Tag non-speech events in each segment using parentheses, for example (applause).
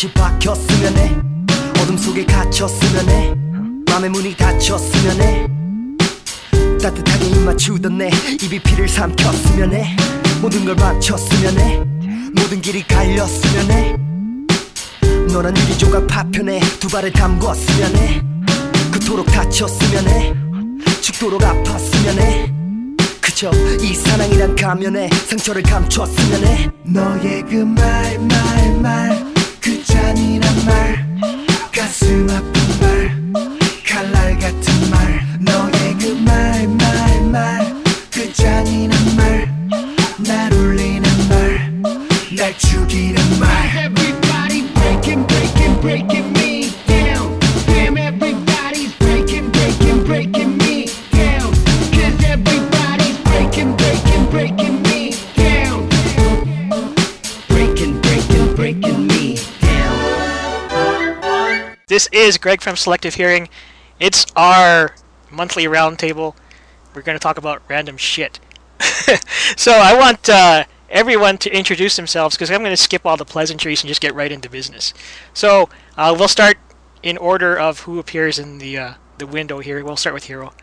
못이 박혔으면 해. 어둠 속에 갇혔으면 해. 맘의 문이 닫혔으면 해. 따뜻하게 입 맞추던 내 입이 피를 삼켰으면 해. 모든 걸 망쳤으면 해. 모든 길이 갈렸으면 해. 너란 유리 조각 파편에 두 발을 담궜으면 해. 그토록 다쳤으면 해. 죽도록 아팠으면 해. 그저 이 사랑이란 가면에 상처를 감췄으면 해. 너의 그 말 말 말. 그 잔인한 말. 가슴 아픈 말. 칼날 같은 말. 너의 그 말 말 말. 그 잔인한 말 날 울리는 말 날 죽이는 말. Everybody breaking, breaking, breaking This is Greg from Selective Hearing. It's our monthly roundtable. We're going to talk about random shit. (laughs) so I want uh, everyone to introduce themselves because I'm going to skip all the pleasantries and just get right into business. So uh, we'll start in order of who appears in the uh, the window here. We'll start with Hiro.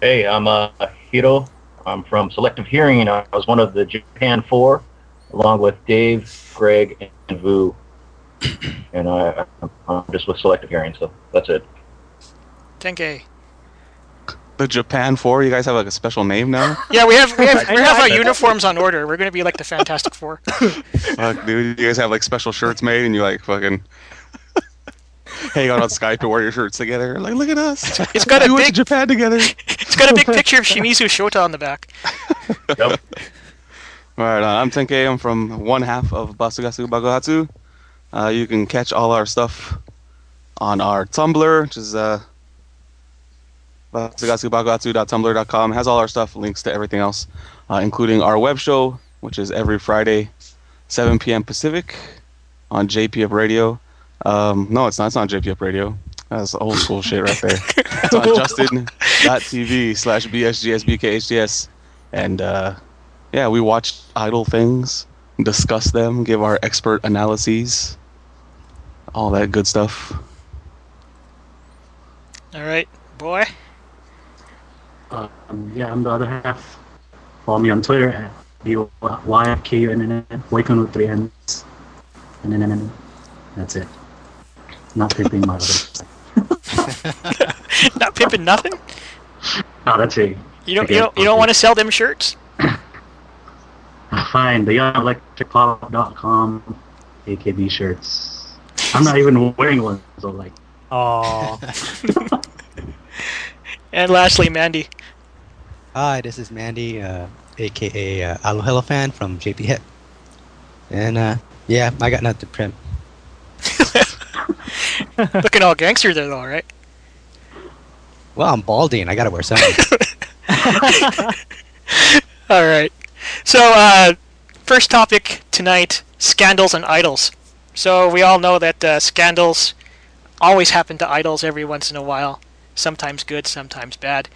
Hey, I'm uh, Hiro. I'm from Selective Hearing. I was one of the Japan Four, along with Dave, Greg, and Vu. And I, I'm just with Selective Hearing, so that's it. Tenkei. The Japan Four. You guys have like a special name now. (laughs) Yeah, we have we have, (laughs) we have our uniforms on order. We're going to be like the Fantastic Four. (laughs) Fuck, dude. You guys have like special shirts made, and you like fucking hang out on Skype and wear your shirts together. Like, look at us. It's got a we went to big Japan together. it's got a big picture of Shimizu Shota on the back. Yep. All right, uh, I'm Tenkei. I'm from one half of Basugasu Bakuhatsu. Uh, you can catch all our stuff on our Tumblr, which is uh. Has all our stuff, links to everything else, uh, including our web show, which is every Friday, 7 p.m. Pacific on JPF Radio. Um, no, it's not. It's not JPF Radio. That's old school shit right there. It's on (laughs) justin.tv slash bsgsbkhds. And uh, yeah, we watch idol things, discuss them, give our expert analyses, all that good stuff. All right, boy. Um, yeah, I'm the other half. Follow me on Twitter at B-Y-K-U-N-N, Waken with three N's. And then, and then that's it. Not pimping my other. (laughs) Not pimping nothing. No, that's it. You don't Okay, you don't, you don't want to sell them shirts. (coughs) Fine, the youngelectriclub.com, AKB shirts. I'm not even wearing one, so like, Oh, (laughs) And lastly, Mandy. Hi, this is Mandy, uh, aka uh, Aloha fan from JP Hip. And uh, yeah, I got nothing to print. (laughs) Looking all gangster there, though, right? Well, I'm balding. I gotta wear something. (laughs) All right. So, uh, first topic tonight: scandals and idols. So we all know that uh, scandals always happen to idols every once in a while. Sometimes good, sometimes bad.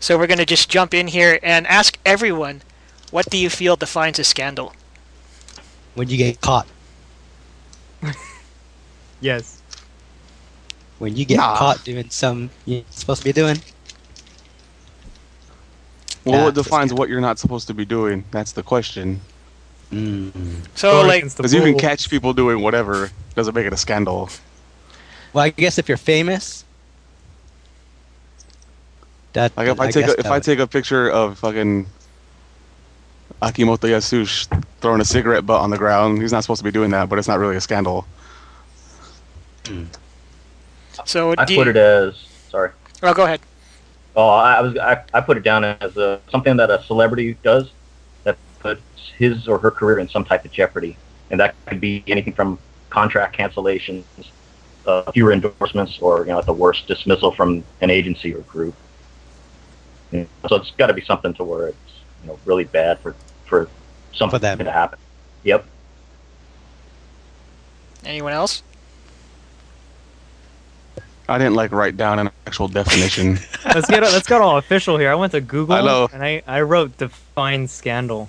So we're gonna just jump in here and ask everyone, what do you feel defines a scandal? when you get caught, (laughs) yes. when you get Nah. caught doing some you're supposed to be doing. Well, Yeah, what defines what you're not supposed to be doing? That's the question. Mm. So Going like, Because you can catch people doing whatever, doesn't make it a scandal. Well, I guess if you're famous, that Like if I, take a, if I take a picture of fucking Akimoto Yasushi throwing a cigarette butt on the ground, he's not supposed to be doing that, but it's not really a scandal. so I put you, it as sorry. oh, go ahead. Oh, I, I was I, I put it down as uh, something that a celebrity does that puts his or her career in some type of jeopardy, and that could be anything from contract cancellations, uh, fewer endorsements, or you know, at the worst, dismissal from an agency or group. You know, so it's got to be something to where it's you know really bad for for something them. to happen. Yep. Anyone else? I didn't like write down an actual definition. (laughs) Let's get let's get all official here. I went to Google I know. and I, I wrote define scandal.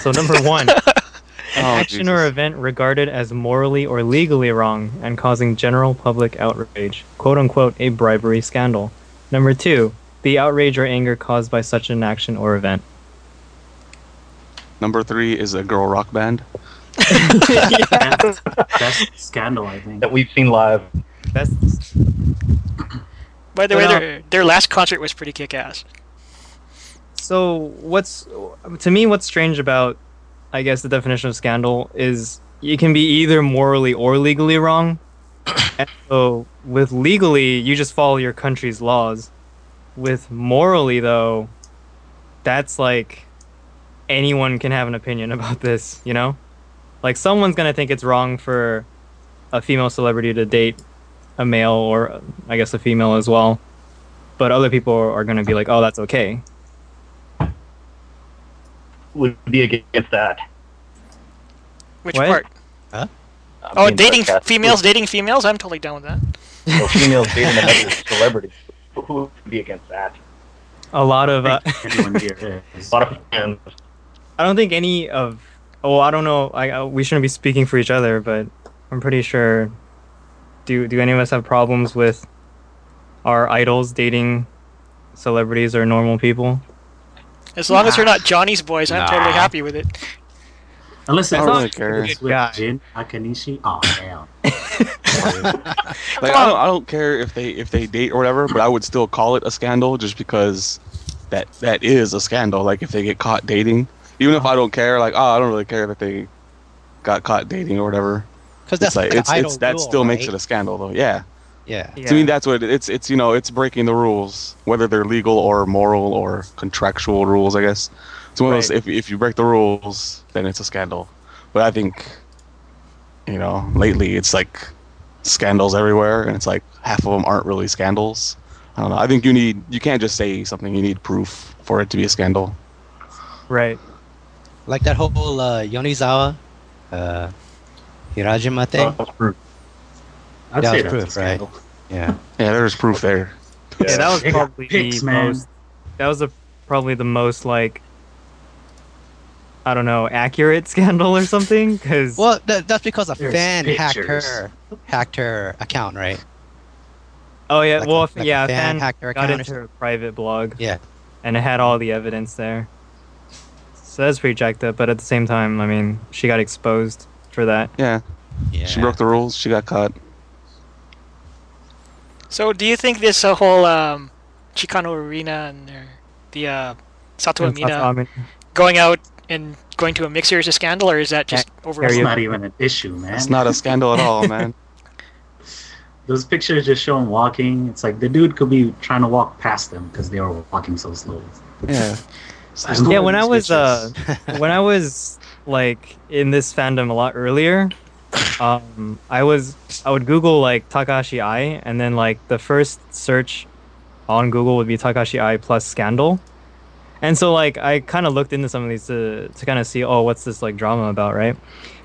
So number one, an (laughs) Oh, action or event regarded as morally or legally wrong and causing general public outrage, quote unquote, a bribery scandal. Number two, the outrage or anger caused by such an action or event. Number three is a girl rock band. (laughs) Best, best scandal, I think. That we've seen live. That's By the way, Well- their, uh, their last concert was pretty kick ass. So. What's to me? What's strange about, I guess, the definition of scandal is you can be either morally or legally wrong. (coughs) and so with legally, you just follow your country's laws. With morally, though, that's like anyone can have an opinion (laughs) about this. You know, like someone's gonna think it's wrong for a female celebrity to date a male or I guess a female as well. But other people are gonna be like, "Oh, that's okay." Would be against that. Which What? part? I'm Oh, dating sarcastic. females, dating females. I'm totally down with that. So (laughs) females dating another celebrity. Who would be against that? A lot of uh, Anyone here is. A lot of fans. I don't think any of. Oh, I don't know. I, I we shouldn't be speaking for each other, but I'm pretty sure. Do do any of us have problems with our idols dating celebrities or normal people? As long as they're not Johnny's boys, I'm totally happy with it. Unless I it's don't really care. with Jin Akanishi. Oh, hell. (laughs) Like I don't, I don't care if they if they date or whatever, but I would still call it a scandal just because that that is a scandal. Like if they get caught dating, even if I don't care, like oh I don't really care that they got caught dating or whatever. Because that's like the it's, idol it's that rule, still makes it a scandal though. Yeah. Yeah. To me that's what it, it's it's you know it's breaking the rules whether they're legal or moral or contractual rules I guess. It's one of those if if you break the rules then it's a scandal. But I think you know lately it's like scandals everywhere and it's like half of them aren't really scandals. I don't know. I think you need you can't just say something. You need proof for it to be a scandal. Right. Like that whole uh, Yonezawa, uh, Hirajima thing. Oh, that's proof. I'd That say was proof, a scandal. yeah. Yeah, there's proof there. Yeah, that was They got probably pics, the man. most. That was the probably the most like. I don't know, accurate (laughs) scandal or something, because Well, that, that's because a fan hacked her, hacked her account, right? oh yeah, like well a- if, like yeah, a fan fan hacked her got account or into her private blog, Yeah. and it had all the evidence there. So that's pretty jacked up, but at the same time, I mean, she got exposed for that. Yeah, Yeah. she broke the rules. She got caught. So, do you think this uh, whole um, Chikano Rina and their, the uh, Sato And Amina going out and going to a mixer is a scandal, or is that just It's overall? Karaoke. not even an issue, man. It's not a scandal at all, man. (laughs) (laughs) Those pictures just show him walking. It's like the dude could be trying to walk past them because they were walking so slow. Yeah. (laughs) There's no Yeah, when I was uh, when I was like in this fandom a lot earlier, um, I was I would Google like Takahashi Ai, and then like the first search on Google would be Takahashi Ai plus scandal, and so like I kind of looked into some of these to to kind of see oh what's this like drama about right,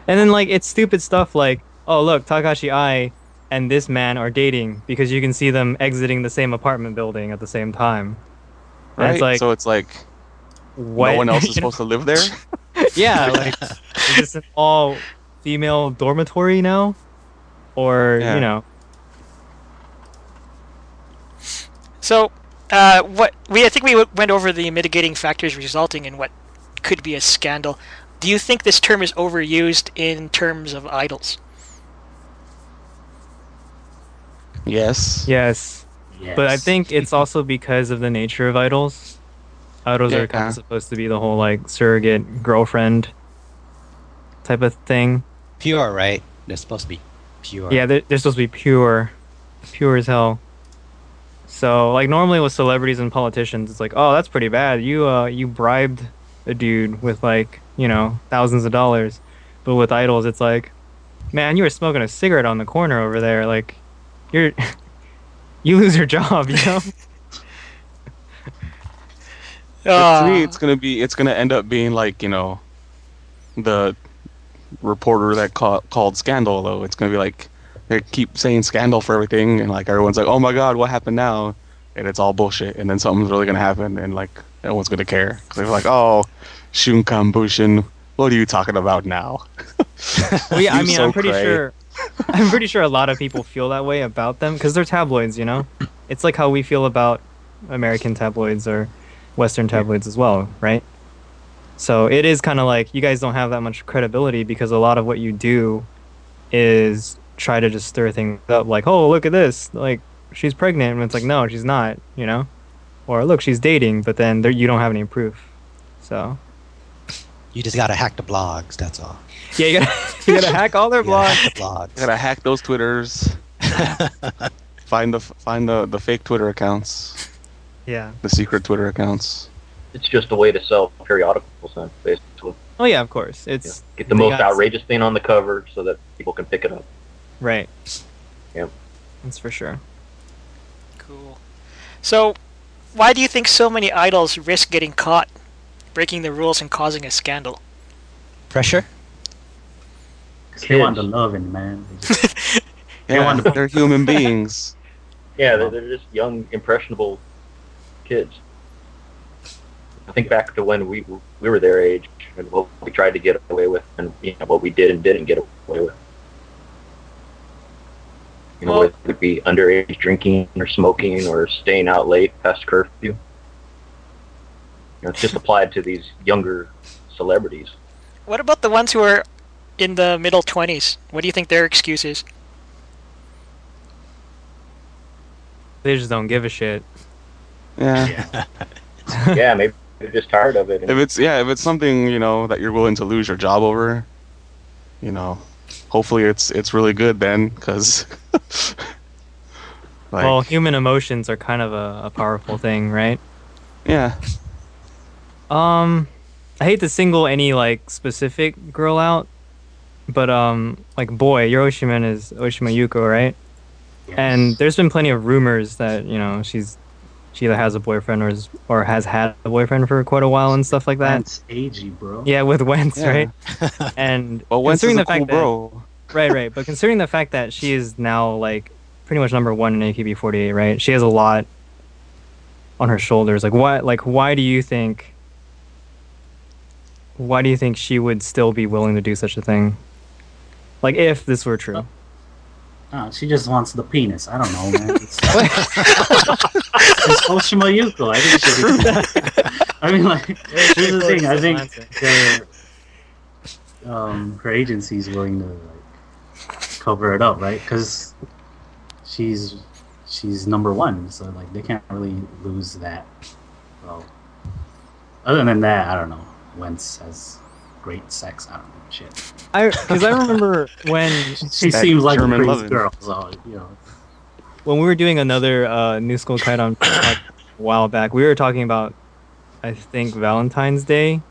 and then like it's stupid stuff like oh look Takahashi Ai and this man are dating because you can see them exiting the same apartment building at the same time. Right. it's like so it's like what? no one else is (laughs) supposed to live there. yeah, like (laughs) an all female dormitory now? Or Yeah. you know So, uh, what we I think we w- went over the mitigating factors resulting in what could be a scandal. Do you think this term is overused in terms of idols? yes. yes. But I think it's (laughs) also because of the nature of idols. Idols are kind of supposed to be the whole like surrogate girlfriend type of thing. Pure, right? They're supposed to be pure. Yeah, they're, they're supposed to be pure, pure as hell. So like normally with celebrities and politicians, it's like, oh, that's pretty bad. You uh you bribed a dude with like you know thousands of dollars, but with idols, it's like, man, you were smoking a cigarette on the corner over there. Like, you're (laughs) you lose your job, you know. But to me, Uh, it's gonna be it's gonna end up being like you know, the reporter that ca- called scandal though. It's gonna be like they keep saying scandal for everything, and like everyone's like, oh my god, what happened now? And it's all bullshit, and then something's really gonna happen, and like no one's gonna care 'Cause they're like, oh, Shukan Bunshun What are you talking about now? (laughs) Well, yeah, I mean, so I'm pretty cray. sure. I'm pretty sure a lot of people feel that way about them because they're tabloids. You know, it's like how we feel about American tabloids or Western tabloids as well, right? So it is kind of like you guys don't have that much credibility because a lot of what you do is try to just stir things up, like, oh, look at this, like she's pregnant, and it's like, no, she's not, you know, or look, she's dating, but then there, you don't have any proof. So You just gotta hack the blogs. That's all. yeah, you gotta (laughs) you gotta hack all their blogs. hack the blogs. Gotta hack those Twitters. (laughs) find the find the, the fake Twitter accounts, Yeah. the secret Twitter accounts. It's just a way to sell periodicals, then, basically. Oh yeah, of course. You know, It's get the most got- outrageous thing on the cover so that people can pick it up. right. Yep. That's for sure. Cool. So, why do you think so many idols risk getting caught, breaking the rules and causing a scandal? Pressure. They want the Kids. loving, man. (laughs) They just- Yeah, want to- they're human (laughs) beings. Yeah, they're, they're just young, impressionable kids. I think back to when we we were their age and what we tried to get away with, and you know, what we did and didn't get away with. You know, Well- whether it could be underage drinking or smoking or staying out late past curfew. You know, it's just applied to these younger celebrities. What about the ones who are in the middle 20s? What do you think their excuse is? They just don't give a shit. Yeah. (laughs) yeah, maybe they're just tired of it. If it's yeah, if it's something you know that you're willing to lose your job over, you know, hopefully it's it's really good then, because. (laughs) like, well, human emotions are kind of a, a powerful thing, right? yeah, Um, I hate to single any like specific girl out, but um, like boy, your oshimen is Oshima Yuko, right? And there's been plenty of rumors that you know she's she either has a boyfriend or is, or has had a boyfriend for quite a while and stuff like that. That's agey, bro. Yeah, with Wentz, Yeah. right? (laughs) And well, Wentz is considering a the fact cool that bro. right, right. But considering the fact that she is now like pretty much number one in AKB48, right? She has a lot on her shoulders. Like, why? Like, why do you think? Why do you think she would still be willing to do such a thing? Like, if this were true. Uh, Ah, she just wants the penis. I don't know, man. It's, (laughs) it's Oshima Yuko. I think she. I mean, like, here's the thing. I think the, um, her agency's willing to like cover it up, right? Because she's she's number one, so like they can't really lose that. Well, other than that, I don't know. Wentz has great sex. I don't know. Shit. I because I remember (laughs) when She That seems like German a crazy lovin'. girl, so you know. when we were doing another uh, New School Kaidan on a while back, we were talking about, I think, Valentine's Day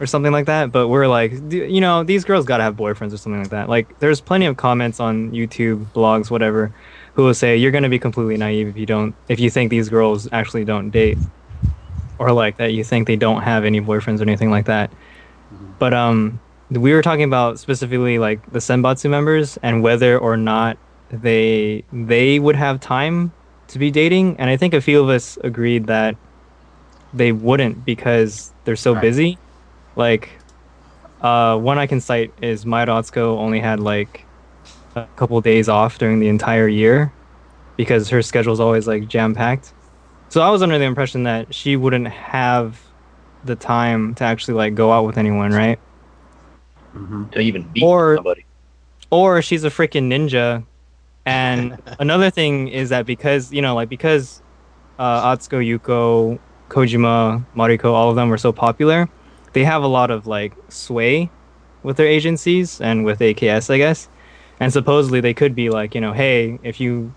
or something like that. But we're like, you know, these girls got to have boyfriends or something like that. Like, there's plenty of comments on YouTube, blogs, whatever, who will say you're going to be completely naive if you don't, if you think these girls actually don't date, or like that you think they don't have any boyfriends or anything like that. But um, we were talking about specifically like the Senbatsu members and whether or not they they would have time to be dating. And i think a few of us agreed that they wouldn't because they're so Right. busy. Like uh, one i can cite is Maeda Atsuko only had like a couple days off during the entire year because her schedule schedule's always like jam packed so i was under the impression that she wouldn't have the time to actually like go out with anyone right hmm to even beat Or- somebody. or she's a freaking ninja. And (laughs) another thing is that because you know, like because uh, Atsuko, Yuko, Kojima, Mariko, all of them were so popular, they have a lot of like sway with their agencies and with AKS, I guess. And supposedly they could be like, you know, hey, if you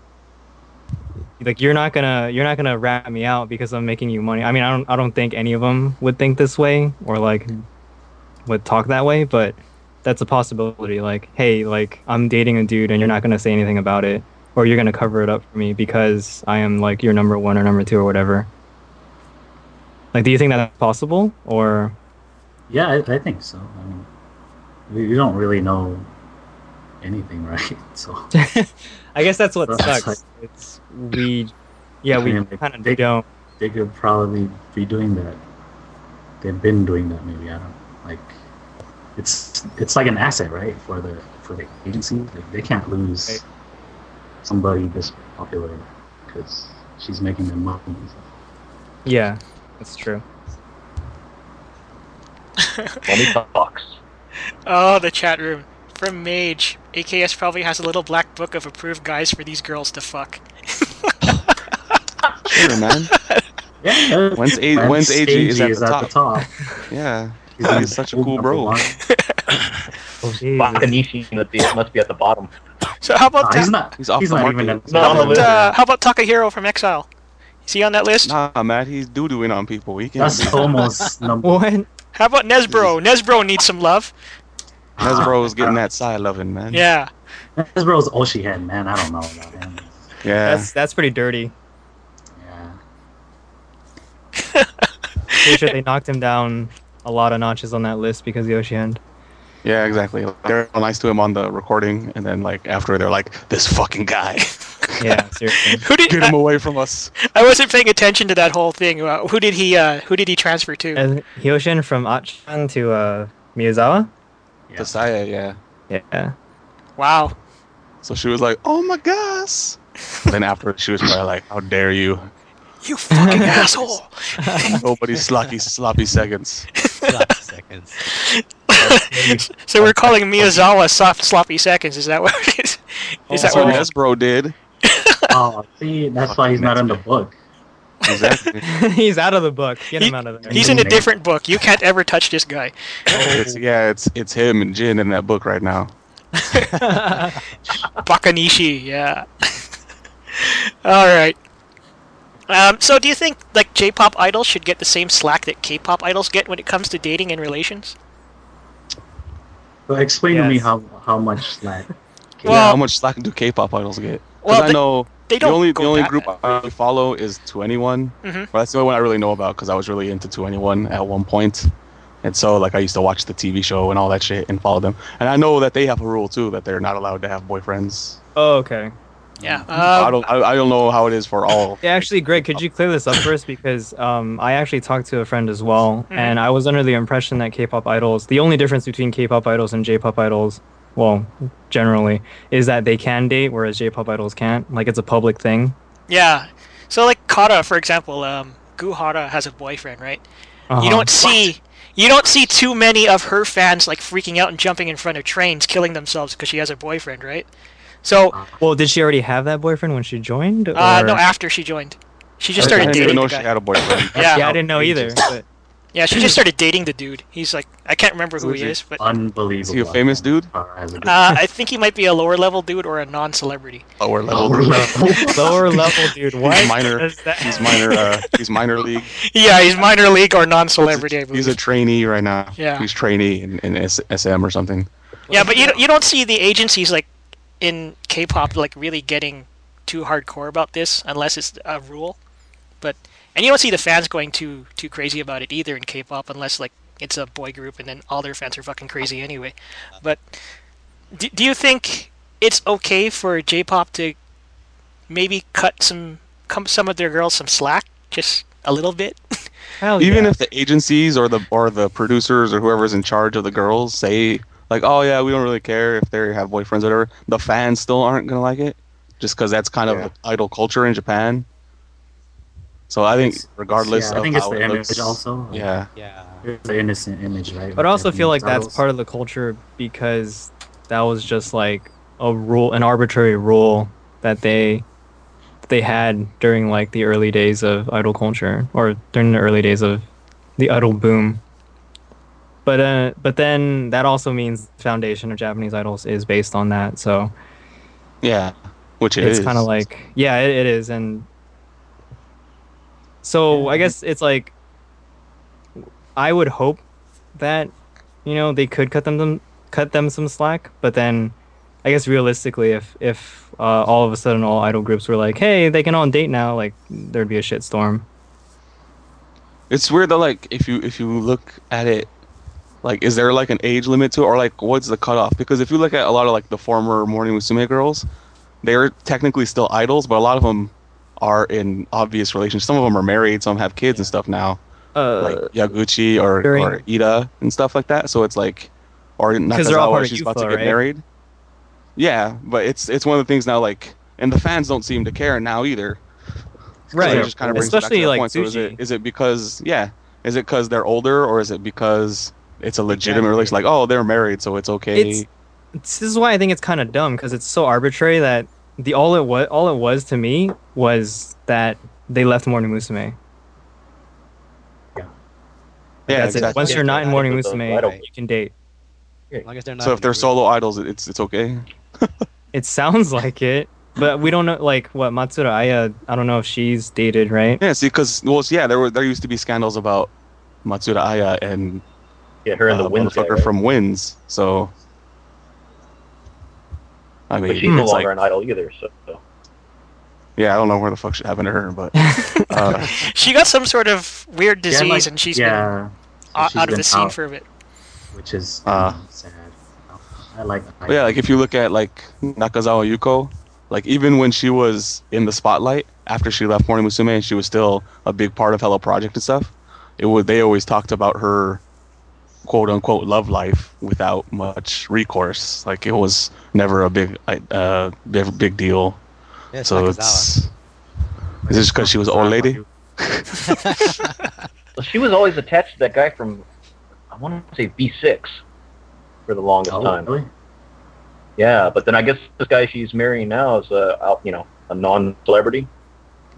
like, you're not gonna you're not gonna rat me out because I'm making you money. I mean, I don't I don't think any of them would think this way or like hmm. would talk that way, but that's a possibility. Like, hey, like I'm dating a dude and you're not gonna say anything about it, or you're gonna cover it up for me because I am like your number one or number two or whatever. Like, do you think that's possible? Or Yeah, I, I think so. I mean, we, we don't really know anything, (laughs) right? So (laughs) I guess that's what (laughs) sucks. It's we, yeah, we kind of they- don't. they could probably be doing that. They've been doing that, maybe. I don't. Like, it's it's like an asset, right, for the for the agency. Like, they can't lose Right. somebody this popular because she's making them money. and stuff. Yeah, that's true. Money (laughs) talks. Oh, the chat room. From Mage, AKS probably has a little black book of approved guys for these girls to fuck. Sure, man. (laughs) Yeah. When's A- when's AG is at is the at top. the top. (laughs) Yeah. He's, He's such a cool bro. one. (laughs) Jesus. Bakanishi must be, must be at the bottom. So how about Nah, he's not. He's off he's the not market. even. at- No, how no, about, no. uh, how about Takahiro from Exile? Is he on that list? Nah, Matt, he's doo dooing on people. He can't That's almost number. What? How about Nesbro? Nesbro needs some love. Nesbro is getting that side loving, man. Yeah. Nesbro's bro's all she had, man. I don't know about him. Yeah. That's that's pretty dirty. Yeah. Pretty sure they knocked him down a lot of notches on that list because Yoshi Hand. Yeah, exactly. They're nice to him on the recording, and then like after they're like, "This fucking guy, Yeah, seriously. (laughs) Who did get him away from us." I wasn't paying attention to that whole thing. Uh, who did he? Uh, who did he transfer to? And Hyoshin from Achan to uh, Miyazawa. Yeah. To Saya, yeah. Yeah. Wow. So she was like, "Oh my gosh." (laughs) then after she was probably like, "How dare you? You fucking (laughs) asshole. (laughs) Nobody's sloppy sloppy seconds." Sloppy seconds. (laughs) so we're calling Miyazawa soft sloppy seconds. Is that what it is? Is that oh, That's what what? Nesbro did. Oh, see, that's why he's not in the book. Exactly. He's out of the book. Get He- him out of there. He's in a different book. You can't ever touch this guy. Oh, it's, yeah, it's it's him and Jin in that book right now. Bakanishi, yeah. All right. Um, so, do you think like J-pop idols should get the same slack that K-pop idols get when it comes to dating and relations? But explain to me how how much slack. (laughs) yeah, Well- how much slack do K-pop idols get? 'Cause Well, I know They the don't only the only group bad. I follow is 2NE1. Mhm. But that's the only one I really know about because I was really into 2NE1 at one. And so, like, I used to watch the TV show and all that shit and follow them. And I know that they have a rule too that they're not allowed to have boyfriends. Oh, okay. Yeah. I Um, don't. I, I don't know how it is for all. (laughs) Yeah, actually, Greg, could you clear this up first? Because um, I actually talked to a friend as well, Mhm. and I was under the impression that K-pop idols, the only difference between K-pop idols and J-pop idols, well, generally, is that they can date, whereas J-pop idols can't. Like it's a public thing. yeah. So, like Kara, for example, um, Gu Hara has a boyfriend, right? Uh-huh. You don't see. You don't see too many of her fans like freaking out and jumping in front of trains, killing themselves because she has a boyfriend, right? So, Well, did she already have that boyfriend when she joined? uh, no, after she joined, she just started dating. I didn't even know the she had a boyfriend. (laughs) Yeah. yeah, I didn't know either. But Yeah, she just started dating the dude. He's like, I can't remember who he Which is, but uh, unbelievable. Is he a famous dude? Has a good I think he might be a lower level dude or a non-celebrity. Lower level. lower level. (laughs) lower level, dude. What? minor- What is that? He's minor. Uh, he's minor league. Yeah, he's minor league or non-celebrity. He's a, believe. he's a trainee right now. Yeah. He's trainee in, in SM or something. Yeah, but you you don't see the agencies like in K-pop like really getting too hardcore about this unless it's a rule. But and you don't see the fans going too too crazy about it either in K-pop unless like it's a boy group and then all their fans are fucking crazy anyway. But do, do you think it's okay for J-pop to maybe cut some come some of their girls some slack just a little bit? (laughs) Hell Even yeah. if the agencies or the or the producers or whoever's in charge of the girls say like, oh yeah, we don't really care if they have boyfriends or whatever, the fans still aren't gonna like it, just because that's kind of Yeah. the idol culture in Japan. So I think It's- regardless yeah, I think it's how the it image looks, also. yeah, Yeah. It's the innocent image, right? But I also feel like that's part of the culture because that was just like a rule, an arbitrary rule that they they had during like the early days of idol culture or during the early days of the idol boom. But uh, but then that also means the foundation of Japanese idols is based on that. So yeah, which it it's is. kind of like yeah, it, it is, and so I guess it's like I would hope that you know they could cut them, them cut them some slack, but then I guess realistically, if if uh, all of a sudden all idol groups were like, hey, they can all date now, like there'd be a shitstorm. It's weird though. Like if you if you look at it, like is there like an age limit to it, or like what's the cutoff? Because if you look at a lot of like the former Morning Musume girls, they're technically still idols, but a lot of them are in obvious relations. Some of them are married, some have kids and stuff now. Uh, like Yaguchi or, during- or Iida and stuff like that. So it's like, or 'Cause they're all part Nakazawa, she's about to get right? married. Yeah, but it's it's one of the things now. Like, and the fans don't seem to care now either. Right. just kind of brings it back to Especially like point. So is it is it because yeah, is it because they're older or is it because it's a legitimate Exactly. relation? Like, oh, they're married, so it's okay. It's- this is why I think it's kind of dumb because it's so arbitrary that the all it was all it was to me was that they left Morning Musume. yeah, That's it. Once Yeah, you're not in Morning Musume, idol. you can date. As long as they're not So if they're a solo idols, it's it's okay. (laughs) It sounds like it, but we don't know. Like what Matsuura Aya, I don't know if she's dated, right? Yeah, see, because well, yeah, there were there used to be scandals about Matsuura Aya and Yeah, her and the uh, w-inds guy, right? from w-inds. So, I mean, But she's no longer like, an idol either. So, so. yeah, I don't know where the fuck shit happened to her, but (laughs) uh, She got some sort of weird Yeah, disease, like- and she's been yeah, o- she's out of been the scene out, for a bit. which is Uh. sad. I like. but yeah, like if you look at like Nakazawa Yuko, like even when she was in the spotlight after she left Morning Musume, and she was still a big part of Hello Project and stuff. It would they always talked about her quote unquote love life without much recourse. Like it was never a big uh big, big deal. Yeah, it's so Nakazawa. it's is this because she was an old lady? (laughs) Well, she was always attached to that guy from, I want to say B6 for the longest Oh, time. really? Yeah, but then I guess this guy she's marrying now is a, out- you know, a non-celebrity.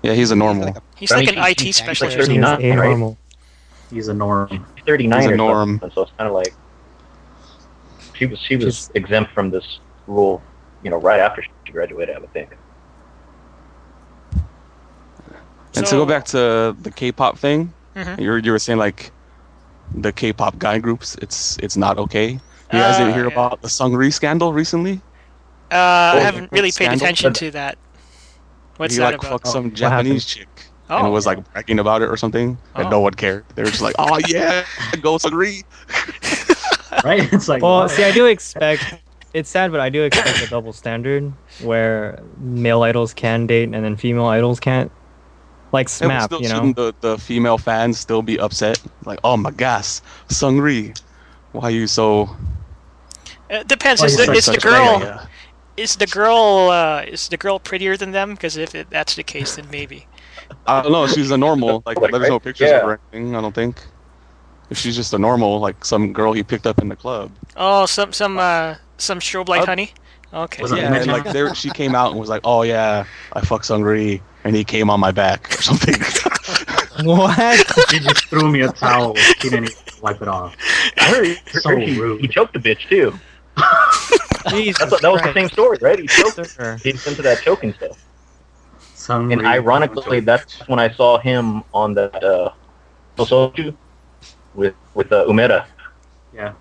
Yeah, he's a normal. Like a- He's I like mean, an she- IT she's specialist. He's, She's 39, right? anormal. He's a norm. She's 39 He's a or norm. something, so it's kind of like she was she was She's- exempt from this rule, you know, right after she graduated, I would think. And to So- go back to the K-pop thing, Mhm. you were you were saying like the K-pop guy groups, it's it's not okay. You guys didn't Uh, hear yeah. about the Seungri scandal recently? Uh, I Oh, haven't really paid scandal? attention to that. What's he that like about? fucked Oh, some what Japanese chick Oh. and it was like bragging about it or something, and Oh. no one cared. They were just like, "Oh yeah, (laughs) go Seungri." (laughs) Right? It's like. Well, what? see, I do expect. It's sad, but I do expect a double standard where male idols can date and then female idols can't. Like Yeah, SMAP, still, you know. shouldn't the, the female fans still be upset? Like, oh my gosh, Seungri, why are you so? It depends. Well, is he's the, like is the such a girl Yeah. is the girl uh, is the girl prettier than them? Because if it, that's the case, then maybe. I don't know. She's a normal. (laughs) Like, Like, there's no pictures Yeah. of her anything. I don't think. If she's just a normal, like some girl he picked up in the club. Oh, some some uh, some strobe light Uh, honey. Okay. Yeah, Image and like there, she came out and was like, "Oh yeah, I fucked Seungri," and he came on my back or something. (laughs) what? She just threw me a towel. She didn't even wipe it off. I heard, he, So heard he, rude. he choked the bitch too. (laughs) Jesus That's what, that was the same story, right? He choked her. Sir. He's into that choking stuff. Some And ironically, that's when I saw him on that uh, Sosoju with with uh, Umeda. Yeah.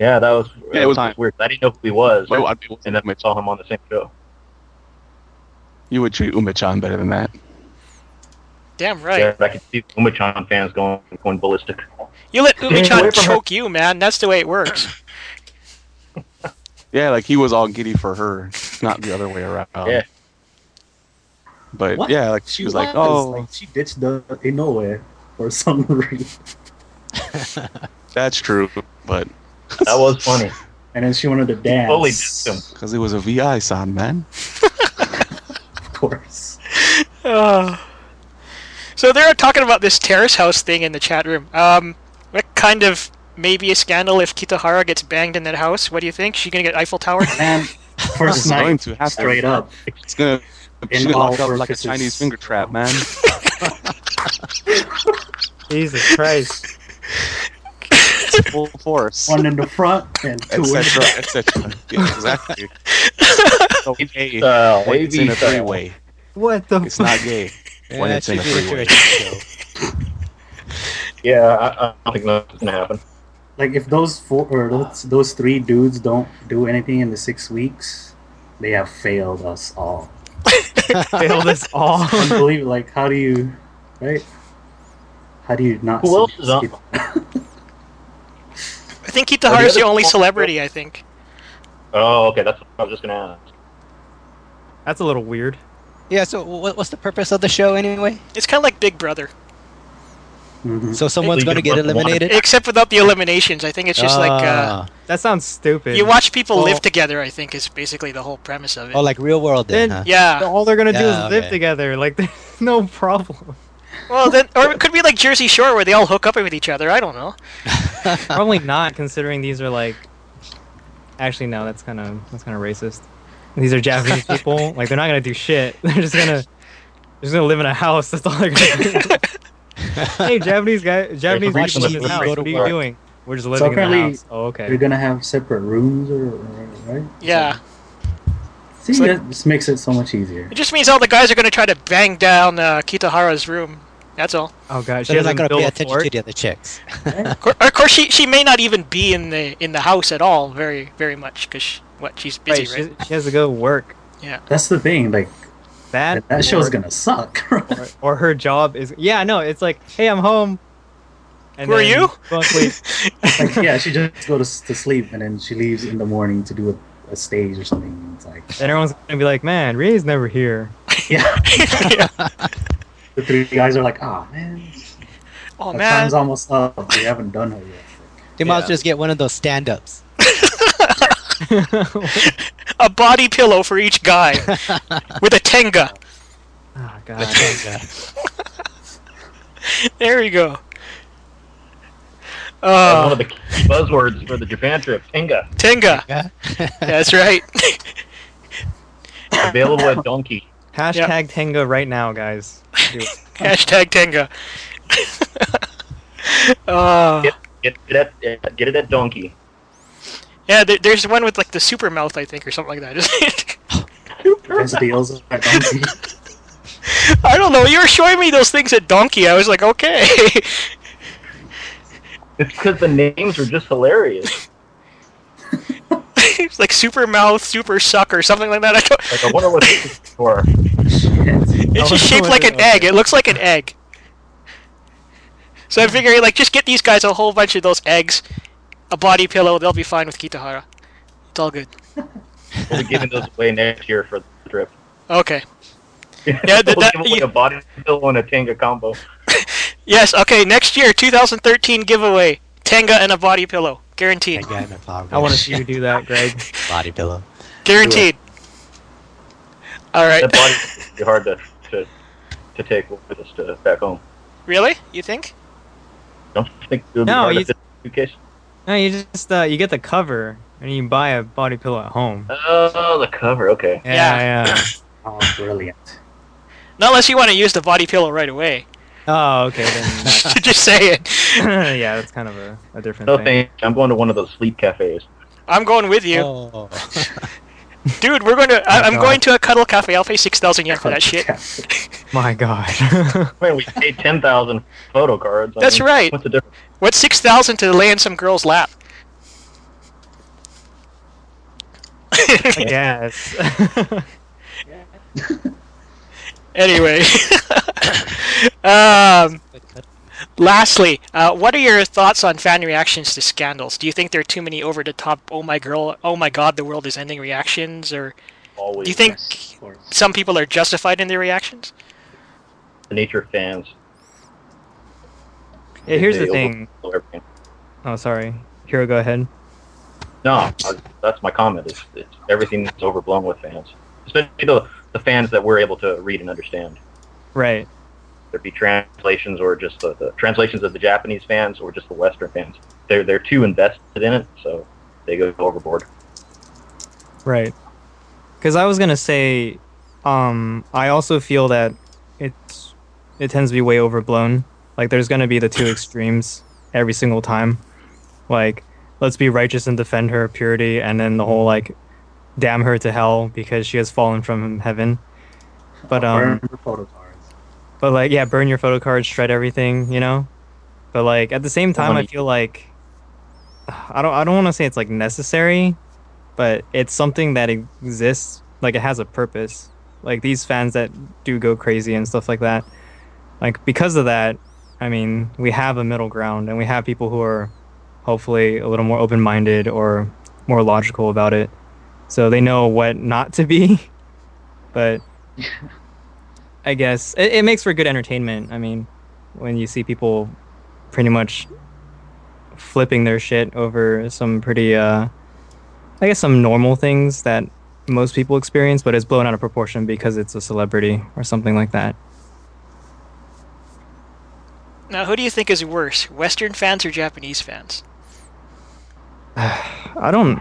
Yeah, that was Yeah, that it was was weird. I didn't know who he was, Well, I mean, and then I saw him on the same show. you would treat Umechan better than that. Damn right. Yeah, I could see Umachan fans going going ballistic. You let away Umi-chan her. choke you, man. That's the way it works. (coughs) (laughs) Yeah, like he was all giddy for her, not the other way around. Yeah. But What? yeah, like she was like, "Oh, like, she ditched the Inoue for some (laughs) reason, (laughs) that's true," but That was funny. and then she wanted to dance. Fully dissed him. because it was a VI sound, man. (laughs) of course. Uh, (sighs) so they're talking about this terrace house thing in the chat room. Um, what kind of maybe a scandal if Kitahara gets banged in that house? What do you think? She gonna get Eiffel Tower? And first It's going night, to happen. straight up. It's gonna. In She's gonna all lock up like a. Chinese finger trap, man. (laughs) Jesus Christ. Full force, One in the front and two in the etc., back. etc. Yeah, exactly. (laughs) So gay Uh, when it's in a three-way. What the It's not gay when Yeah, it's in a that should be three-way. Yeah, I, I don't think that's gonna happen. Like if those four or those, those three dudes don't do anything in the six weeks, they have failed us all. (laughs) failed us all? (laughs) Unbelievable. Like how do you, right? How do you not? Who see else is on? I think Kitahara's the only celebrity. I think. Oh, okay, that's what I was just gonna ask. That's a little weird. Yeah, so what, what's the purpose of the show anyway? It's kind of like Big Brother. Mhm. So someone's gonna get above the line. eliminated. Except without the eliminations. I think it's just like uh, Ah. That sounds stupid. you watch people Well- live together. I think is basically the whole premise of it. oh, like real world then. Then- huh? yeah. all they're gonna do Yeah, is live together. Like (laughs) there's no problem. Well, then, or it could be like Jersey Shore where they all hook up with each other. I don't know. (laughs) Probably not, considering these are like. Actually, no. That's kind of that's kind of racist. These are Japanese (laughs) people. Like they're not gonna do shit. They're just gonna. They're just gonna live in a house. That's all they're gonna do. (laughs) hey, Japanese guy, Japanese reason people in this house. go What to are you work. doing? We're just So living in the apparently house. Oh, okay. You're gonna have separate rooms, or, or right? Yeah. See, It's like- that just makes it so much easier. It just means all the guys are going to try to bang down uh, Kitahara's room. That's all. Oh god, So she they're hasn't gonna built pay a attention fort. to the other chicks. Of of course, she she may not even be in the in the house at all, very very much, because what she's busy, Right, right? she, she has to go work. Yeah, that's the thing. Like That that show's gonna suck. (laughs) or, or her job is yeah no it's like hey i'm home and Who are you? go and sleep. like yeah, she just goes to, to sleep and then she leaves in the morning to do a, a stage or something. It's like and everyone's gonna be like man Ray's never here (laughs) yeah, yeah. (laughs) the three guys are like, ah man, Oh the man, time's almost up. We haven't done her yet. They might just get one of those stand-ups. (laughs) a body pillow for each guy (laughs) with a tenga. oh god (laughs) There we go. That's one Uh, of the key buzzwords for the Japan trip. Tenga. tenga. Yeah. That's right. Available at Donki. hashtag tenga right now guys Hashtag tenga. uh, Get, get it at get it at Donki. Yeah, there, there's one with like the super mouth, I think, or something like that. isn't it? (laughs) Best deals at Donki. (laughs) I don't know. You were showing me those things at Donki. I was like, okay. (laughs) It's because the names are just hilarious. it's like super mouth, super suck, or something like that. I don't. Like I wonder what this is for. It's just shaped like an egg. It looks like an egg. So I'm figuring, like, just get these guys a whole bunch of those eggs, a body pillow. They'll be fine with Kitahara. It's all good. (laughs) We'll be giving those away next year for the trip. Okay. (laughs) Yeah, th- we'll that- give away you- a body pillow and a Tenga combo. (laughs) Yes. Okay. Next year, 2013 giveaway: Tenga and a body pillow, guaranteed. Again, i want to see you do that greg body pillow. Guaranteed. All right. That body would be hard to, to to take with us to back home. Really? You think? Don't think it would be No, hard you- to fit in the suitcase? No you just uh you get the cover and you buy a body pillow at home Oh, the cover. Okay. yeah yeah (coughs) Oh, brilliant. Not unless you want to use the body pillow right away. oh okay then (laughs) just say it. (laughs) yeah that's kind of a, a different No thing thanks. I'm going to one of those sleep cafes. I'm going with you, Oh. dude. We're going to. I, Oh, I'm God. going to a cuddle cafe. I'll pay six thousand yen for that shit. (laughs) my god Man, we paid ten thousand photo cards. I That's mean, right. What's the difference? What's six thousand to lay in some girl's lap? i guess (laughs) anyway, (laughs) um, lastly, uh, what are your thoughts on fan reactions to scandals? Do you think there are too many over the top? Oh my girl! Oh my god! The world is ending reactions, or Always do you think Yes, some people are justified in their reactions? the nature of fans? Yeah here's the thing oh sorry Hiro go ahead No, that's my comment. It's, it's everything's overblown with fans, especially the the fans that we're able to read and understand. right There be translations or just the, the translations of the Japanese fans or just the Western fans. They're they're too invested in it, so they go overboard. Right. Because I was gonna say, um, I also feel that it's it tends to be way overblown. Like there's gonna be the two extremes every single time. Like let's be righteous and defend her purity, and then the whole like damn her to hell because she has fallen from heaven. But um, Burn your photo cards. but like yeah, burn your photo cards, shred everything, you know. But like at the same time, I feel like I don't I don't want to say it's like necessary, but it's something that exists. Like it has a purpose. Like these fans that do go crazy and stuff like that. Like because of that, I mean, we have a middle ground, and we have people who are hopefully a little more open minded or more logical about it, so they know what not to be. (laughs) But (laughs) I guess it, it makes for good entertainment. I mean, when you see people pretty much flipping their shit over some pretty, uh, I guess, some normal things that most people experience, but it's blown out of proportion because it's a celebrity or something like that. Now, who do you think is worse, Western fans or Japanese fans? (sighs) I don't.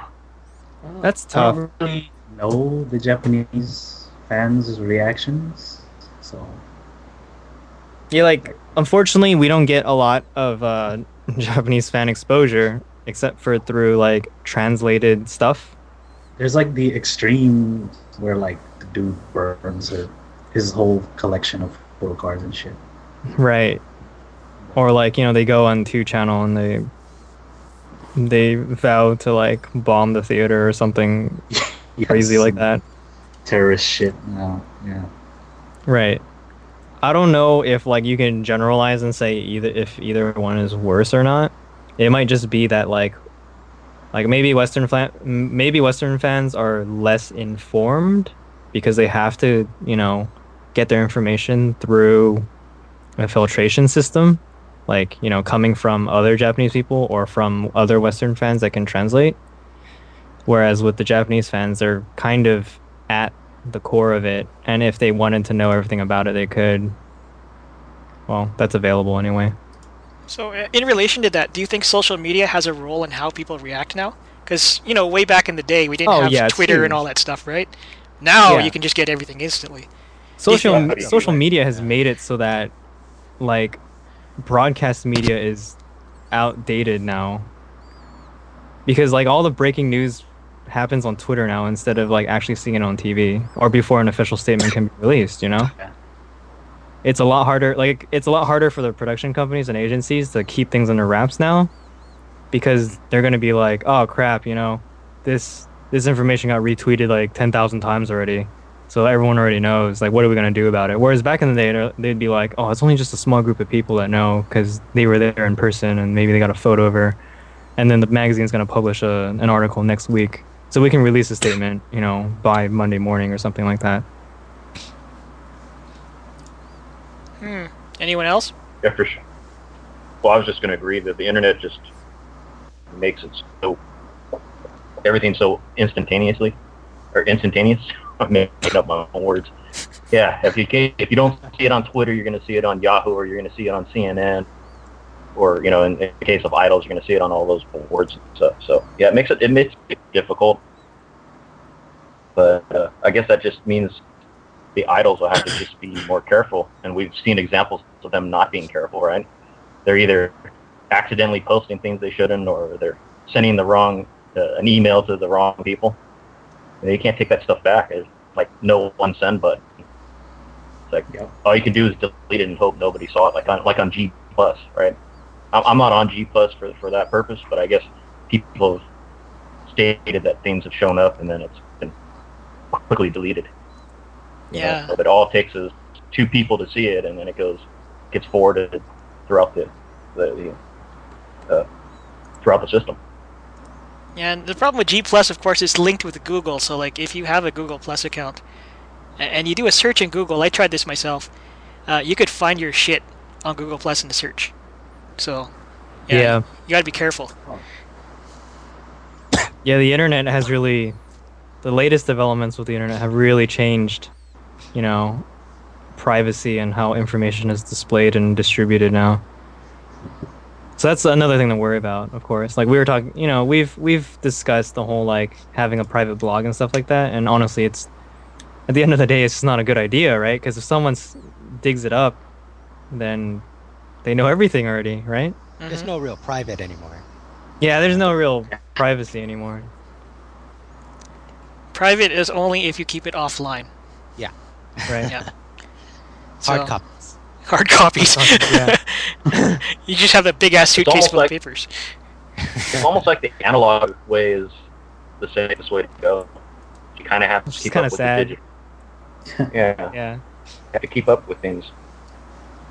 That's I don't tough. really know the Japanese fans' reactions, so Yeah, like unfortunately, we don't get a lot of uh, (laughs) Japanese fan exposure except for through like translated stuff. there's like the extreme where like the dude burns his whole collection of photo cards and shit. Right. Or like, you know, they go on two channel and they they vow to like bomb the theater or something (laughs) crazy like that. Terrorist shit. No, yeah. Right. I don't know if like you can generalize and say either if either one is worse or not. It might just be that like like maybe Western fan maybe Western fans are less informed because they have to you know get their information through a filtration system, like you know coming from other Japanese people or from other Western fans that can translate. Whereas with the Japanese fans, they're kind of at the core of it, and if they wanted to know everything about it, they could. Well, that's available anyway. So, uh, in relation to that, do you think social media has a role in how people react now? Because you know, way back in the day, we didn't Oh, have yeah, Twitter and all that stuff, right? Now Yeah. you can just get everything instantly. social Yeah. social media has made it so that like broadcast media is outdated now because like all the breaking news happens on Twitter now instead of like actually seeing it on TV or before an official statement can be released, you know? Yeah. It's a lot harder like it's a lot harder for the production companies and agencies to keep things under wraps now because they're going to be like, "Oh crap, you know, this this information got retweeted like 10,000 times already." So everyone already knows. Like, what are we gonna do about it? Whereas back in the day, they'd- they'd be like, "Oh, it's only just a small group of people that know because they were there in person and maybe they got a photo of her." And then the magazine's gonna publish a, an article next week, so we can release a statement, you know, by Monday morning or something like that. Hmm. Anyone else? Yeah, for sure. Well, I was just going to agree that the internet just makes it so everything so instantaneously or instantaneous. (laughs) Making up my own words. Yeah, if you can, if you don't see it on Twitter, you're going to see it on Yahoo or you're going to see it on CNN, or you know, in, in the case of idols, you're going to see it on all those boards and stuff. So yeah, it makes it it makes it difficult. But uh, I guess that just means the idols will have to just be more careful, and we've seen examples of them not being careful. Right? They're either accidentally posting things they shouldn't, or they're sending the wrong uh, an email to the wrong people. And you can't take that stuff back. It's like no one send button. It's like Yep. all you can do is delete it and hope nobody saw it. Like on like on G plus, right? I'm, I'm not on G plus for for that purpose, but I guess people have stated that things have shown up and then it's been quickly deleted. you know? Yeah. But all it takes is two people to see it, and then it goes gets forwarded throughout the the, the uh, throughout the system. Yeah, and the problem with G Plus, of course, is linked with Google. So, like, if you have a Google Plus account and you do a search in Google, I tried this myself. Uh, you could find your shit on Google Plus in the search. So, yeah, Yeah. you gotta be careful. (coughs) Yeah, the internet has really, the latest developments with the internet have really changed, you know, privacy and how information is displayed and distributed now. So that's another thing to worry about, of course. Like we were talking, you know, we've we've discussed the whole like having a private blog and stuff like that, and honestly, it's at the end of the day, it's just not a good idea, right? Because if someone digs it up, then they know everything already, right? There's Mhm. no real private anymore. Yeah, there's no real privacy anymore. Private is only if you keep it offline. Yeah. Right. Yeah. (laughs) Hard So- copies. Hard copies. Yeah. (laughs) (laughs) you just have a big ass suitcase almost full like- of papers. It's almost like the analog way is the safest way to go. You kind of have to Which is keep up with sad. the digital. yeah, Yeah. have to keep up with things.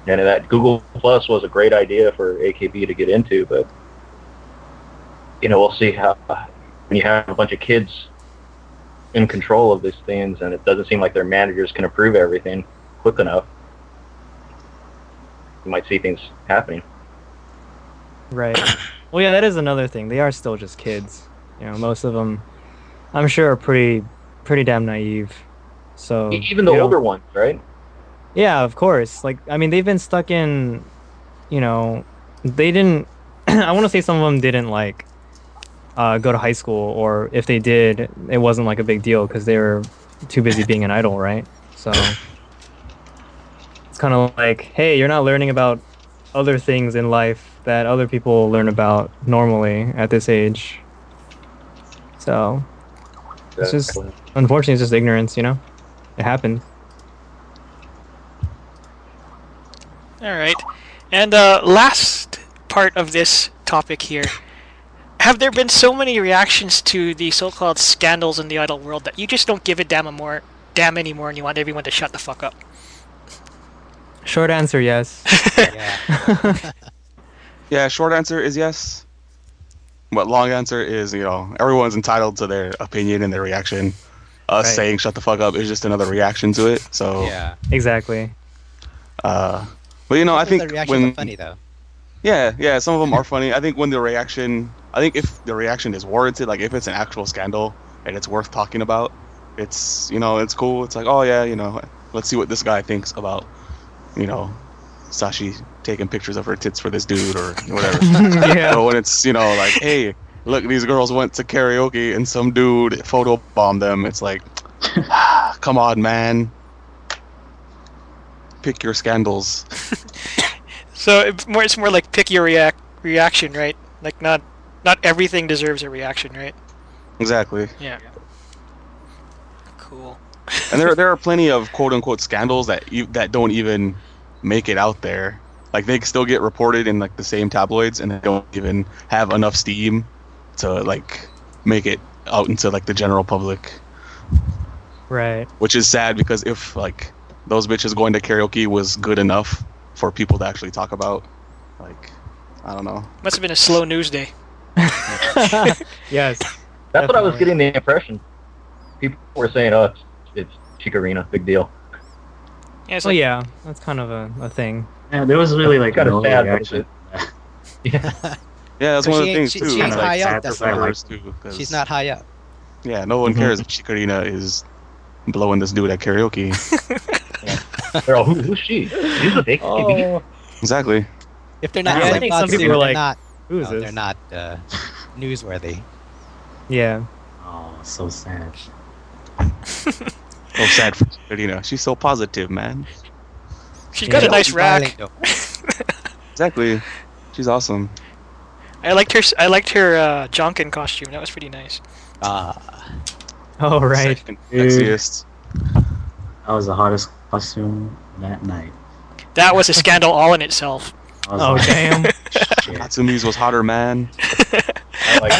And that Google Plus was a great idea for AKB to get into, but you know we'll see how when you have a bunch of kids in control of these things, and it doesn't seem like their managers can approve everything quick enough. You might see things happening. Right. Well, yeah, that is another thing. They are still just kids. You know, most of them, I'm sure, are pretty, pretty damn naive. So Even the older ones, right? Yeah, of course. Like, I mean, they've been stuck in, you know, they didn't. (clears throat) I want to say some of them didn't like uh, go to high school, or if they did, it wasn't like a big deal because they were too busy being an idol, right? So kind of like, hey, you're not learning about other things in life that other people learn about normally at this age. So It's just- unfortunately, it's just ignorance, you know. It happens. All right. And uh, last part of this topic here. Have there been so many reactions to the so-called scandals in the idol world that you just don't give a damn more, damn anymore, and you want everyone to shut the fuck up? Short answer, yes. (laughs) yeah. Yeah, short answer is yes. But long answer is, you know, everyone's entitled to their opinion and their reaction. Us Right. saying shut the fuck up is just another reaction to it. So, yeah. exactly. uh, but you know, I Sometimes think the reactions when are funny though. Yeah, yeah, some of them are funny. I think when the reaction, I think if the reaction is warranted, like if it's an actual scandal and it's worth talking about, it's you know it's cool. It's like oh yeah, you know, let's see what this guy thinks about, you know, Sashi taking pictures of her tits for this dude or (laughs) whatever. yeah. But when it's you know like hey, look these girls went to karaoke and some dude photo bombed them, it's like, (laughs) ah, come on man, pick your scandals. (laughs) So it's more, it's more like pick your react reaction, right? Like not, not everything deserves a reaction, right? Exactly. Yeah. Cool. And there there are plenty of quote unquote scandals that you, that don't even make it out there. Like they still get reported in like the same tabloids, and they don't even have enough steam to like make it out into like the general public. Right. Which is sad because if like those bitches going to karaoke was good enough for people to actually talk about, like I don't know. Must have been a slow news day. (laughs) yes. That's what I was getting the impression. People were saying, "Oh, it's, it's Chikorina, big deal." Yeah, so Well, yeah, that's kind of a, a thing. Yeah, there was really like Kinda no sad, but reaction. (laughs) Yeah, that's So one of the things she- too. she ain't like, high up, sad that's that I why. like- others, too, 'cause- She's not high up. Yeah, no one Mhm. cares if Chikorina is blowing this dude at karaoke. (laughs) They're all, Who, who's she? She's a big baby. exactly. If they're not Yeah, I think some people are like, they're not, Who is no, this? they're not uh, newsworthy. Yeah. Oh, so sad. (laughs) So sad for Chikorina. She's so positive, man. she's got a nice rack. (laughs) Exactly. She's awesome. I liked her. s- I liked her uh, Janken costume. That was pretty nice. Ah, Oh, right. Second sexiest. That was the hottest costume that night. That was a scandal all in itself. Oh, like, damn. (laughs) shit. Natsumi's was hotter, man. I, (laughs) like.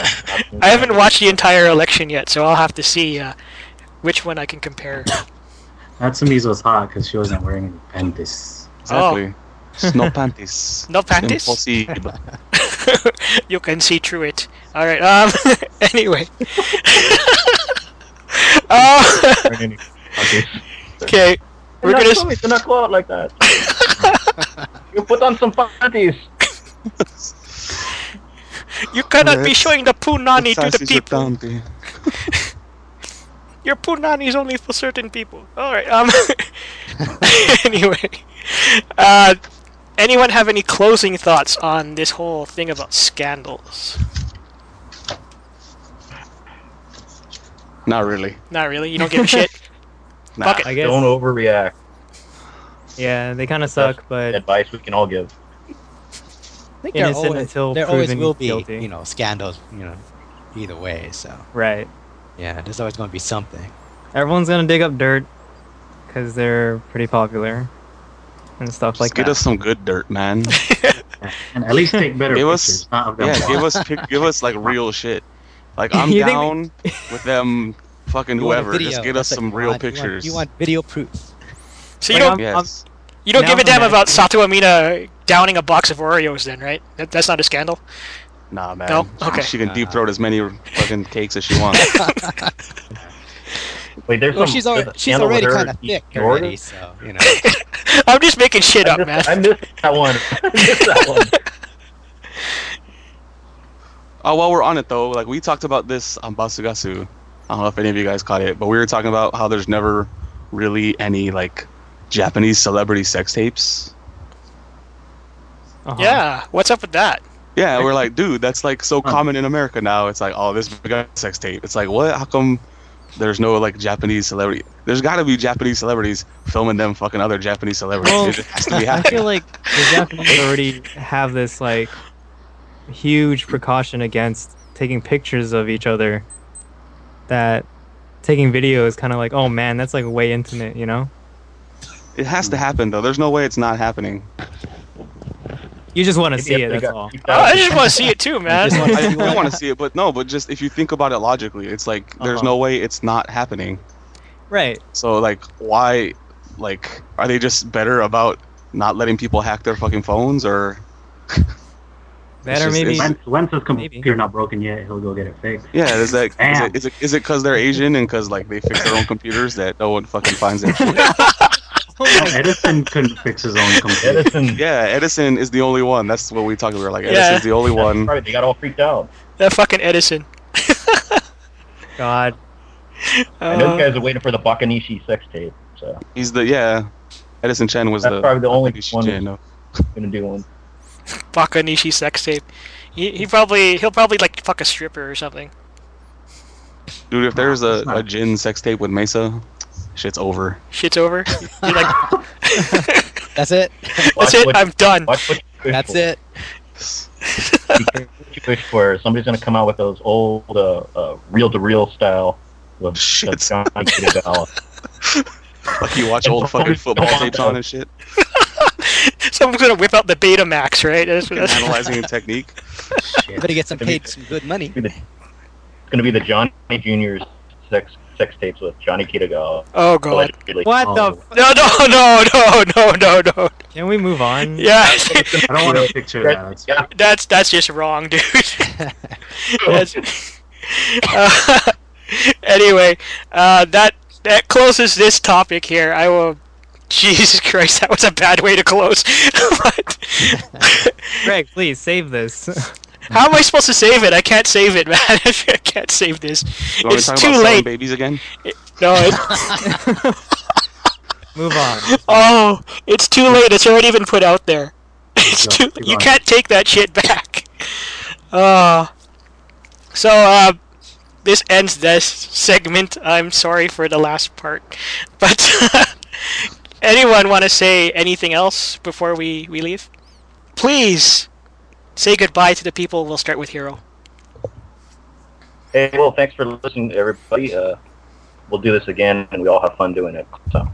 I haven't watched the entire election yet, so I'll have to see uh, which one I can compare. (coughs) Natsumi's was hot because she wasn't wearing any panties. Exactly. No (laughs) panties. No panties? Impossible. (laughs) you can see through it. All right. Um. (laughs) anyway. uh, Okay. okay. We're gonna. not s- coming, they're not go out like that. you put on some panties. You cannot be Let's- showing the punani to the people. Tanti. Your punani is only for certain people. All right. Um. (laughs) anyway, uh, anyone have any closing thoughts on this whole thing about scandals? Not really. Not really. You don't give a shit. (laughs) (laughs) Nah. Fuck it. I guess. Don't overreact. Yeah, they kind of suck, but Advice we can all give. I think there Innocent always, until there always will be, guilty. you know, scandals, you know, either way. So right. Yeah, there's always going to be something. Everyone's gonna dig up dirt because they're pretty popular and stuff Just like get that. Get us some good dirt, man. (laughs) And at least take better Give us- pictures, not of them. yeah, give us (laughs) give us like real shit. Like (laughs) I'm You think down with them fucking You whoever. Just get us that's what some you real want. You want- pictures. You want, video proof. So you Like, don't. I'm- yes. You don't Now give a I'm damn mad. about Sato Amina downing a box of Oreos, then, right? That, that's not a scandal. Nah, man. No? Okay. She can deep throat as many fucking cakes as she wants. (laughs) Wait, there's Well, some. she's there's already a she's already kind of thick Oreos? already, so you know. (laughs) I'm just making shit I up, missed, man. I missed that one. (laughs) I missed that one. Oh, while we're on it though, like we talked about this on Basugasu. I don't know if any of you guys caught it, but we were talking about how there's never really any like Japanese celebrity sex tapes. Uh-huh. Yeah, what's up with that? Yeah, we're like, dude, that's like so common in America now. It's like, oh, this guy sex tape. It's like, what? How come there's no like Japanese celebrity? There's got to be Japanese celebrities filming them fucking other Japanese celebrities. Well, it has to be (laughs) I feel like the Japanese already have this like huge precaution against taking pictures of each other. That taking video is kind of like, oh man, that's like way intimate, you know? It has to happen though. There's no way it's not happening. You just want to see it. they That's got all. Oh, I just want to see it too, (laughs) man. (laughs) I do want to see it, but no. But just if you think about it logically, it's like there's Uh-huh. no way it's not happening. Right. So like, why? Like, are they just better about not letting people hack their fucking phones, or That (laughs) It's or just- maybe. it's- When, when's his Maybe. computer not broken yet, he'll go get it fixed. yeah? Is that is Damn. it is it is it because they're Asian and because like they fix their own computers that no one fucking finds their shit? (laughs) Edison couldn't fix his own computer. Edison. Yeah, Edison is the only one. That's what we talked about. Like Yeah. Edison's the only one. Right, they got all freaked out. that fucking Edison. (laughs) God. and those Uh, guys are waiting for the Bakanishi sex tape. So He's the yeah. Edison Chen was that's the. probably the only Bakanishi one Chen, who's no. gonna do one. (laughs) Bakanishi sex tape. He, he probably he'll probably like fuck a stripper or something. Dude, if there's a, It's a Jin sex tape with Meisa, shit's over. Shit's over. (laughs) You're like, That's it. (laughs) that's Watch it. what- I'm done. Watch what you wish That's for. it. What (laughs) you wish for. Somebody's gonna come out with those old uh, uh, reel-to-reel style with Shit. Like you watch old fucking football tapes on and shit, Someone's gonna whip out the Betamax, right? That's, that's, analyzing a technique. Shit. Better get some paid some good money. It's gonna be the Johnny Junior's sex sex tapes with Johnny Kitagawa. oh god. Allegedly. What Oh. the? No, no, no, no, no, no, no. Can we move on? (laughs) Yeah, I don't want to picture that. That's- Yeah, that's that's just wrong, dude. (laughs) That's- uh, (laughs) anyway, uh, that that closes this topic here. I will. Jesus Christ, that was a bad way to close. But- Greg, please save this. How am I supposed to save it? I can't save it, (laughs) man. I can't save this. You want It's to talk too about late. babies again? No, it, (laughs) (laughs) move on. oh, it's too late. It's already been put out there. It's Go, too. keep You going. can't take that shit back. Uh, so uh, this ends this segment. I'm sorry for the last part, but anyone want to say anything else before we we leave? Please say goodbye to the people. We'll start with Hiro. Hey, well, thanks for listening, everybody. Uh, we'll do this again, and we all have fun doing it. So,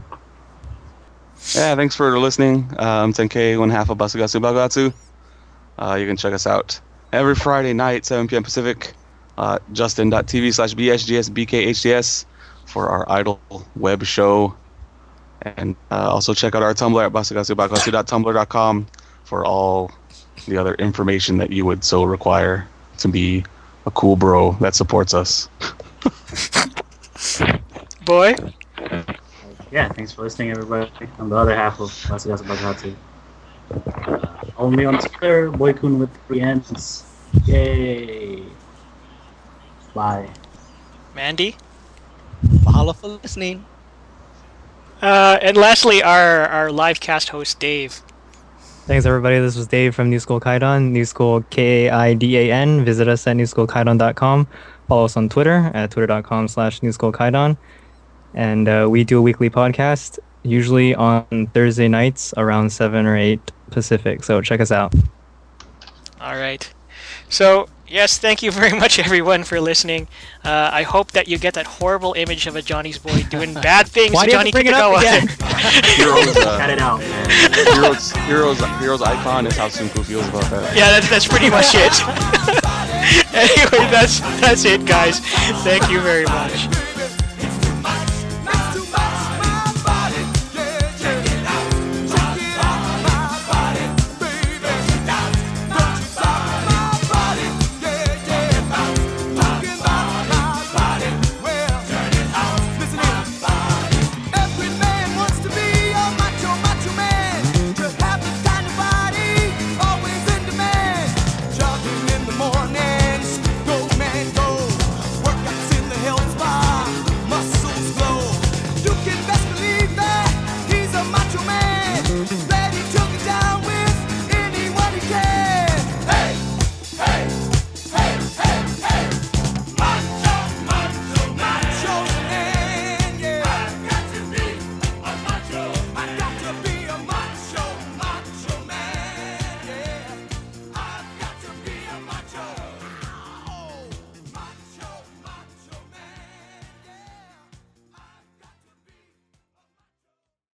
Yeah, thanks for listening. Um, 10K, one half of Basugasu Bakuhatsu. Uh, you can check us out every Friday night, 7 p.m. Pacific. Uh, Justin.tv slash BSGSBKHDS for our idol web show. And uh, also check out our Tumblr at basugasubakuhatsu.tumblr.com for all the other information that you would so require to be a cool bro that supports us. (laughs) Boy, Yeah, thanks for listening, everybody. I'm the other half of Basugasu Bakuhatsu. Uh, follow me on Twitter, Boykun with three N's. Yay! Bye. Mandy. Mahalo for listening. Uh, and lastly, our our live cast host Dave. Thanks, everybody. This was Dave from New School Kaidan, New School K A I D A N. Visit us at newschoolkaidan.com. Follow us on Twitter at twitter.com slash newschoolkaidan. And uh, we do a weekly podcast, usually on Thursday nights around 7 or 8 Pacific. So check us out. All right. So yes, thank you very (laughs) much, everyone, for listening. Uh, I hope that you get that horrible image of a Johnny's boy doing (laughs) bad things Why to do you Johnny to bring it up Kitagawa. again? (laughs) Heroes, Cut uh, it out, man. heroes, heroes, heroes icon is how Tsunku feels about that. yeah, that's that's pretty much it. anyway, that's that's it, guys. Thank you very much.